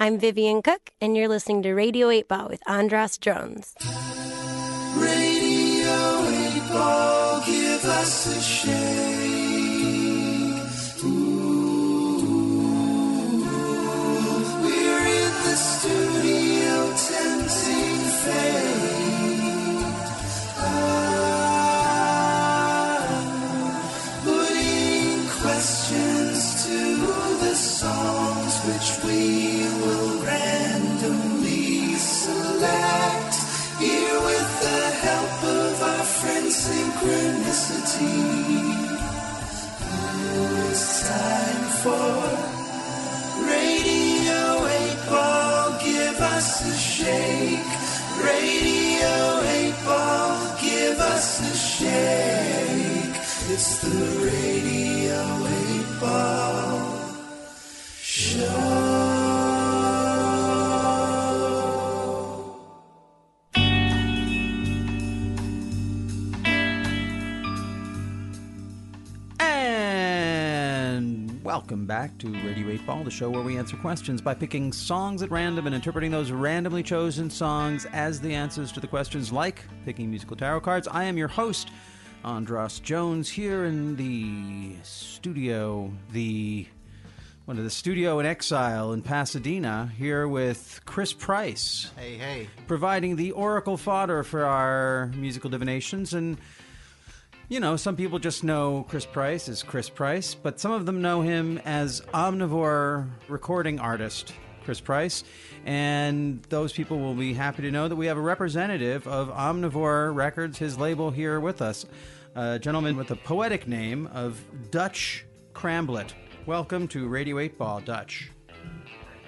I'm Vivian Cook, and you're listening to Radio 8 Ball with Andras Jones. Radio 8 Ball, give us a shake. It's the Radio 8 Ball welcome back to Radio 8 Ball, the show where we answer questions by picking songs at random and interpreting those randomly chosen songs as the answers to the questions, like picking musical tarot cards. I am your host, Andras Jones, here in the studio, the one of the studio in exile in Pasadena, here with Chris Price Hey, hey. providing the oracle fodder for our musical divinations. And, you know, some people just know Chris Price as Chris Price, but some of them know him as omnivore recording artist Chris Price. And those people will be happy to know that we have a representative of Omnivore Records, his label, here with us. A gentleman with the poetic name of Dutch Cramblitt. Welcome to Radio 8 Ball, Dutch.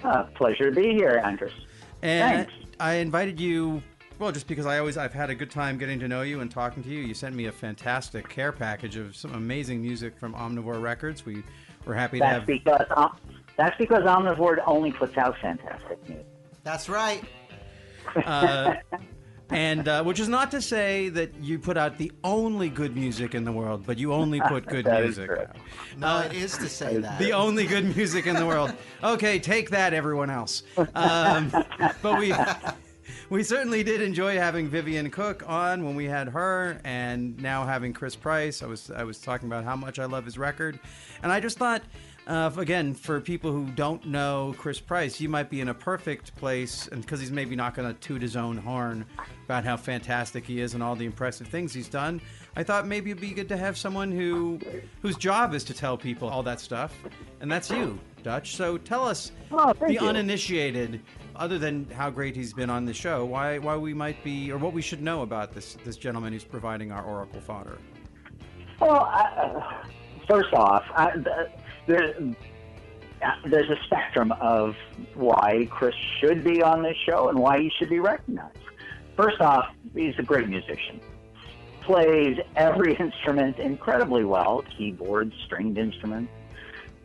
Uh, pleasure to be here, Andres. And Thanks. I invited you, well, just because I always I've had a good time getting to know you and talking to you. You sent me a fantastic care package of some amazing music from Omnivore Records. We were happy to That's have. because um, that's because Omnivore only puts out fantastic music. That's right. Uh, and uh, which is not to say that you put out the only good music in the world, but you only put good music true. out. No, it is to say that. The only good music in the world. Okay, take that, everyone else. Um, but we we certainly did enjoy having Vivian Cook on when we had her, and now having Chris Price. I was I was talking about how much I love his record, and I just thought. Uh, again, for people who don't know Chris Price, you might be in a perfect place, and because he's maybe not going to toot his own horn about how fantastic he is and all the impressive things he's done. I thought maybe it'd be good to have someone who whose job is to tell people all that stuff, and that's you, Dutch. So tell us, Oh, the you. uninitiated, other than how great he's been on the show, why why we might be or what we should know about this this gentleman who's providing our oracle fodder. Well, uh, first off, I, the, there, uh, there's a spectrum of why Chris should be on this show and why he should be recognized. First off, he's a great musician. Plays every instrument incredibly well, keyboards, stringed instruments,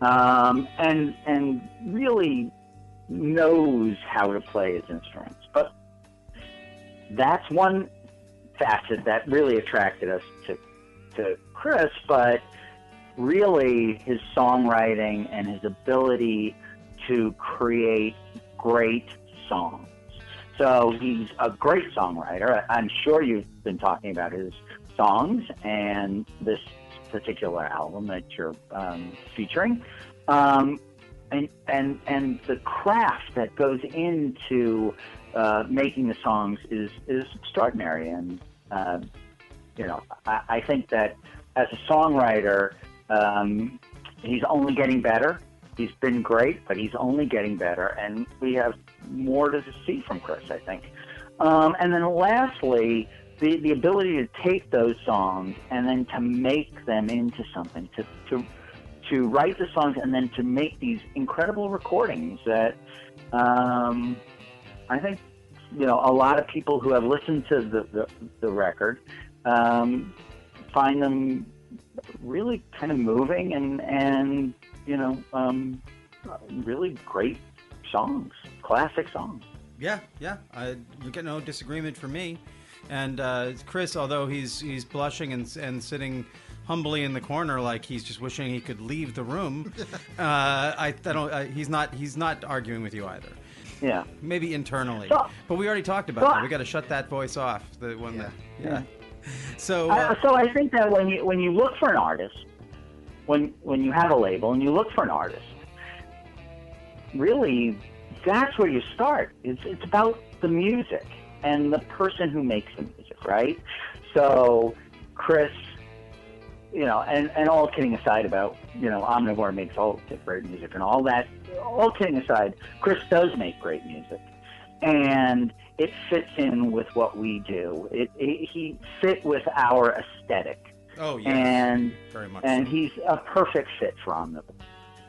um, and and really knows how to play his instruments. But that's one facet that really attracted us to to Chris, but really his songwriting and his ability to create great songs. So he's a great songwriter. I'm sure you've been talking about his songs and this particular album that you're um, featuring. Um, and, and, and the craft that goes into uh, making the songs is, is extraordinary. And, uh, you know, I, I think that as a songwriter, um, he's only getting better. He's been great, but he's only getting better, and we have more to see from Chris, I think. Um, and then lastly, the, the ability to take those songs and then to make them into something, to, to, to write the songs and then to make these incredible recordings that um, I think, you know, a lot of people who have listened to the, the, the record um, find them really kind of moving and and you know um, really great songs, classic songs. Yeah, yeah. I you get no disagreement from me. And uh, Chris, although he's he's blushing and and sitting humbly in the corner like he's just wishing he could leave the room, uh, I, I don't. Uh, he's not. He's not arguing with you either. Yeah. maybe internally. So- but we already talked about so- that. We got to shut that voice off. The one Yeah. that yeah. So Uh, uh, so I think that when you when you look for an artist, when when you have a label and you look for an artist, really, that's where you start. It's it's about the music and the person who makes the music, right? So, Chris, you know, and and all kidding aside about you know, Omnivore makes all great music and all that. All kidding aside, Chris does make great music, and it fits in with what we do. It, it he fit with our aesthetic, oh yeah, and very much. and so. he's a perfect fit for Omnivore.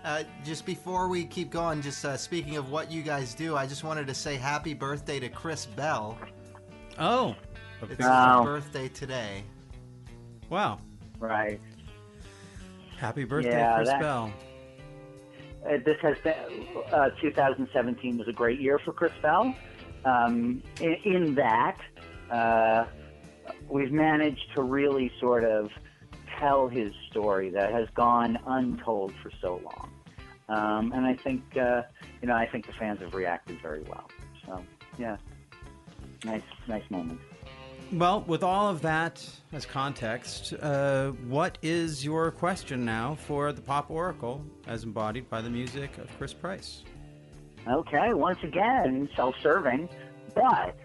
Uh, just before we keep going, just uh, speaking of what you guys do, I just wanted to say happy birthday to Chris Bell. oh, It's Wow. his birthday today. wow! Right. Happy birthday, Yeah, Chris that- Bell. Uh, this has been uh, 2017 was a great year for Chris Bell. Um, in, in that, uh, we've managed to really sort of tell his story that has gone untold for so long. Um, and I think, uh, you know, I think the fans have reacted very well. So, yeah, nice, nice moment. Well, with all of that as context, uh, what is your question now for the Pop Oracle as embodied by the music of Chris Price? Okay, once again, self-serving, but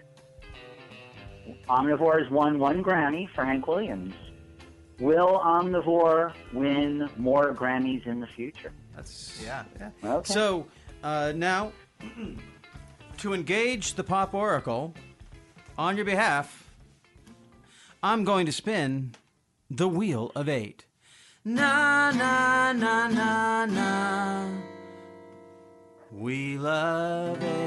Omnivore has won one Grammy for Hank Williams. Will Omnivore win more Grammys in the future? That's Yeah. Okay. So uh, now, to engage the Pop Oracle on your behalf, I'm going to spin the Wheel of Eight. Na na na na na. We love eight.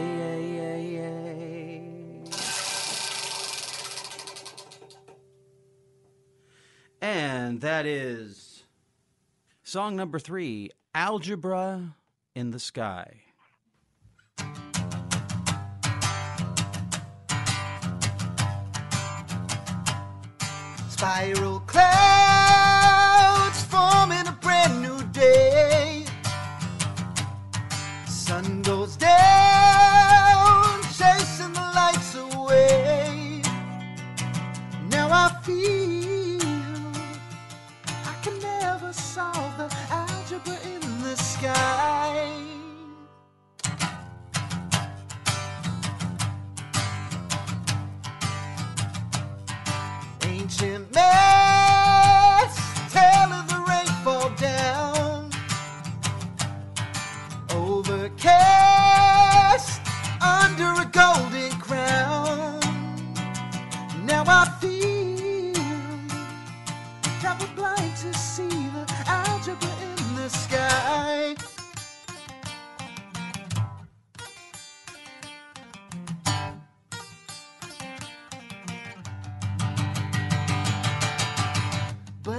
And that is song number three Algebra in the Sky. Spiral clouds forming a brand new day. Sun goes down, chasing the lights away. Now I feel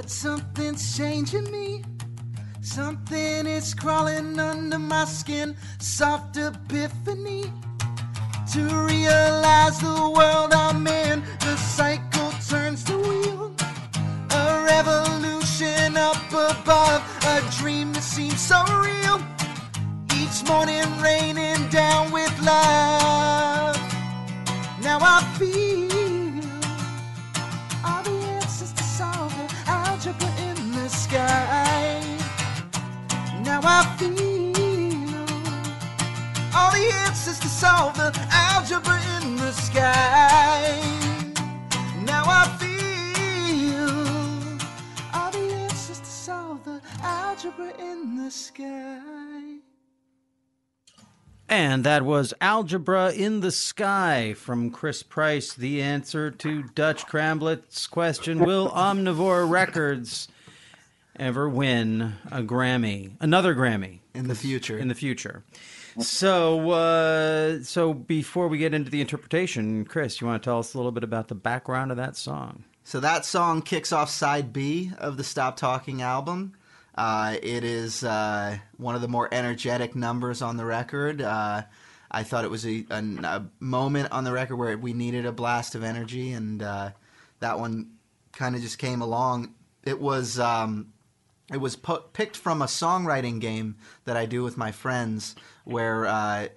But something's changing me. Something is crawling under my skin. Soft epiphany. To realize the world I'm in. The cycle turns the wheel. A revolution up above. A dream that seems so real. Each morning raining down with love. Now I feel I feel all the answers to solve the algebra in the sky. Now I feel all the answers to solve the algebra in the sky. And that was Algebra in the Sky from Chris Price. The answer to Dutch Cramblitt's question Will Omnivore Records ever win a Grammy? Another Grammy In the future. in the future. So, uh, so before we get into the interpretation, Chris, you want to tell us a little bit about the background of that song? So that song kicks off side B of the Stop Talking album. Uh, it is uh, one of the more energetic numbers on the record. Uh, I thought it was a, a, a moment on the record where we needed a blast of energy, and uh, that one kind of just came along. It was um, it was picked from a songwriting game that I do with my friends, where uh,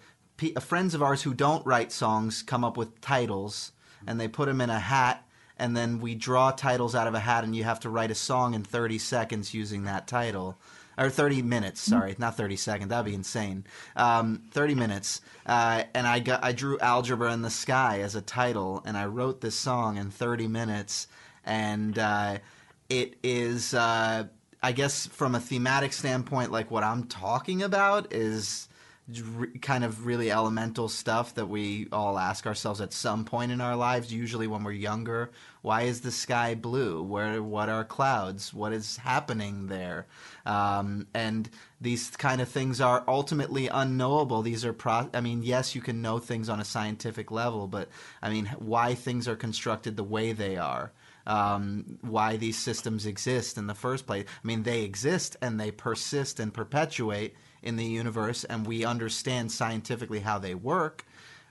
P- friends of ours who don't write songs come up with titles and they put them in a hat and then we draw titles out of a hat and you have to write a song in 30 seconds using that title. Or 30 minutes sorry not 30 seconds that'd be insane. Um, 30 minutes uh, and I, got, I drew algebra in the sky as a title and i wrote this song in 30 minutes and uh, it is uh, i guess from a thematic standpoint like what i'm talking about is r- kind of really elemental stuff that we all ask ourselves at some point in our lives usually when we're younger. Why is the sky blue? Where what are clouds? What is happening there? Um, and these kind of things are ultimately unknowable. These are pro i mean yes you can know things on a scientific level but i mean why things are constructed the way they are um, why these systems exist in the first place. I mean, they exist and they persist and perpetuate in the universe, and we understand scientifically how they work.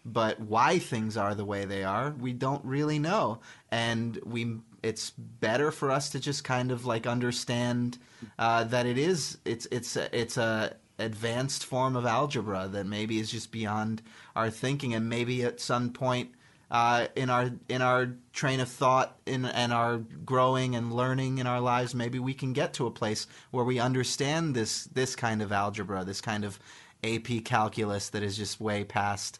But why things are the way they are, we don't really know, and we it's better for us to just kind of like understand uh, that it is it's it's it's a advanced form of algebra that maybe is just beyond our thinking, and maybe at some point uh, in our in our train of thought in and our growing and learning in our lives, maybe we can get to a place where we understand this this kind of algebra, this kind of AP calculus that is just way past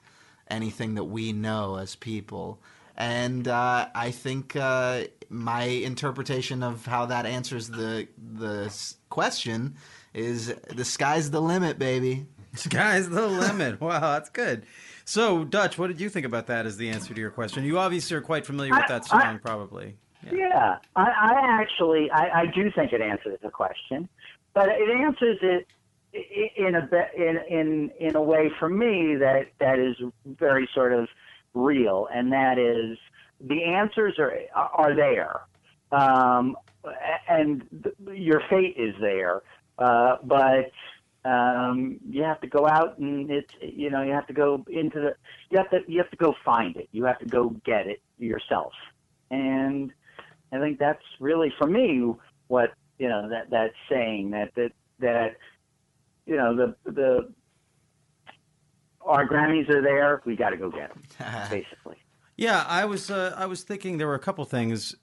anything that we know as people. And uh, I think uh, my interpretation of how that answers the the question is the sky's the limit, baby. Sky's the limit. Wow, that's good. So, Dutch, what did you think about that as the answer to your question? You obviously are quite familiar with that song, I- probably. Yeah. Yeah, I, I actually I, I do think it answers the question, but it answers it in a in in in a way for me that that is very sort of real, and that is the answers are are there, um, and th- your fate is there, uh, but um, you have to go out and it's you know you have to go into the you have to you have to go find it, you have to go get it yourself, and I think that's really for me what you know that that saying that that that you know the the our Grammys are there. We got to go get them, basically. Yeah, I was uh, I was thinking there were a couple things.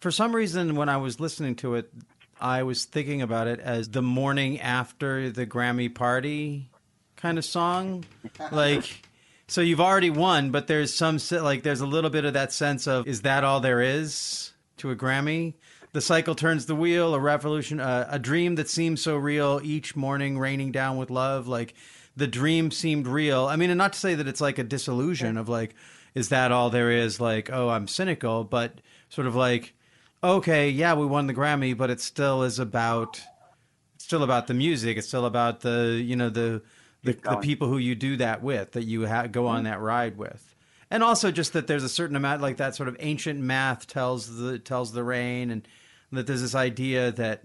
For some reason, when I was listening to it, I was thinking about it as the morning after the Grammy party kind of song. Like, so you've already won, but there's some like there's a little bit of that sense of is that all there is to a Grammy? The cycle turns the wheel, a revolution, uh, a dream that seems so real each morning, raining down with love. Like the dream seemed real. I mean, and not to say that it's like a disillusion of like, is that all there is? Like, oh, I'm cynical, but sort of like, okay, yeah, we won the Grammy, but it still is about, it's still about the music. It's still about the, you know, the the, the people who you do that with, that you ha- go on mm-hmm. that ride with. And also just that there's a certain amount like that sort of ancient math tells the tells the rain and that there's this idea that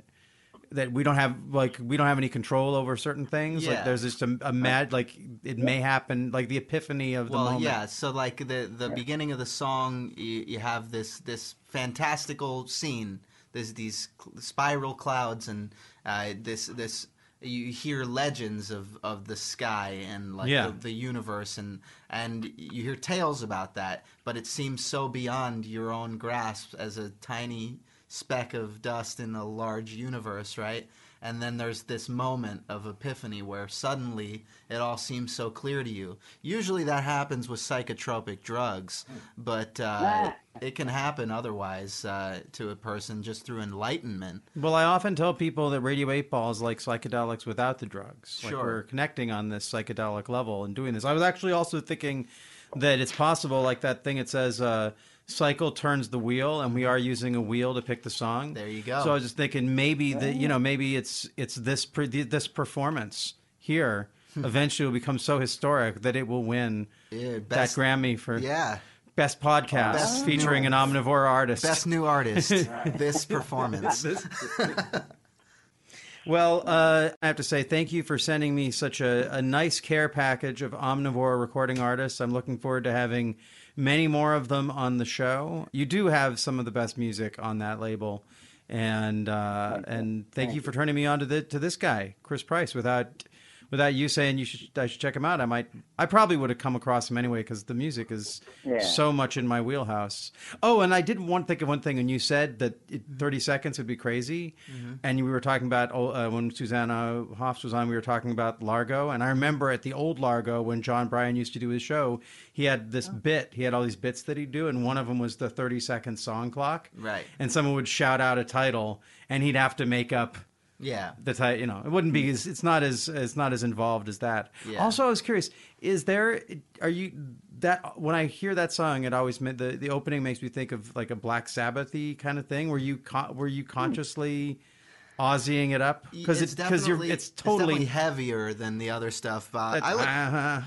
that we don't have like we don't have any control over certain things. Like Yeah. there's just a, a mad like it may happen like the epiphany of the well, moment. yeah. So like the the beginning of the song, you, you have this this fantastical scene. There's these spiral clouds and uh, this this you hear legends of, of the sky and like Yeah. the, the universe and and you hear tales about that, but it seems so beyond your own grasp as a tiny speck of dust in a large universe, right? And then there's this moment of epiphany where suddenly it all seems so clear to you. Usually that happens with psychotropic drugs, but uh, it can happen otherwise uh, to a person just through enlightenment. Well, I often tell people that Radio 8 Ball is like psychedelics without the drugs. Like Sure. we're connecting on this psychedelic level and doing this. I was actually also thinking that it's possible, like that thing it says, uh, cycle turns the wheel, and we are using a wheel to pick the song. There you go. So I was just thinking maybe that you know maybe it's it's this pre- this performance here eventually will become so historic that it will win Yeah, that best- Grammy for Yeah. best podcast Best featuring an omnivore artist. Best new artist. this performance. Well, uh, I have to say thank you for sending me such a, a nice care package of omnivore recording artists. I'm looking forward to having many more of them on the show. You do have some of the best music on that label, and uh, and thank you for turning me on to the to this guy, Chris Price. Without without you saying you should, I should check him out, I might, I probably would have come across him anyway because the music is Yeah. so much in my wheelhouse. Oh, and I did want think of one thing when you said that it, 30 seconds would be crazy, and we were talking about oh, uh, when Susanna Hoffs was on, we were talking about Largo, and I remember at the old Largo when Jon Brion used to do his show, he had this bit, he had all these bits that he'd do, and one of them was the 30 second song clock, Right. And someone would shout out a title, and he'd have to make up Yeah. the title. You know, it wouldn't be as it's not as it's not as involved as that. Yeah. Also, I was curious: is there are you that when I hear that song, it always meant the the opening makes me think of like a Black Sabbathy kind of thing. Were you con- were you consciously Ozzying it up because it's it because you're it's totally definitely heavier than the other stuff. But I like, uh-huh,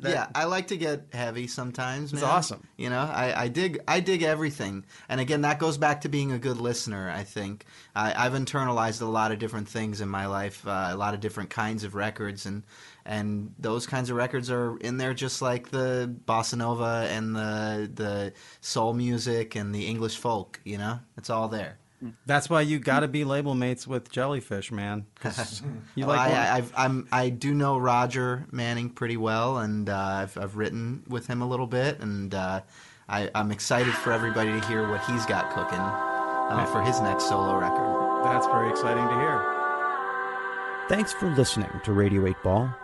that- yeah, I like to get heavy sometimes. It's man. awesome. You know, I, I dig I dig everything, and again, that goes back to being a good listener. I think I, I've internalized a lot of different things in my life, uh, a lot of different kinds of records, and and those kinds of records are in there just like the bossa nova and the the soul music and the English folk. You know, it's all there. That's why you got to be label mates with Jellyfish, man. you Well, like I, I, I'm, I do know Roger Manning pretty well, and uh, I've, I've written with him a little bit, and uh, I, I'm excited for everybody to hear what he's got cooking uh, for his next solo record. That's very exciting to hear. Thanks for listening to Radio 8 Ball.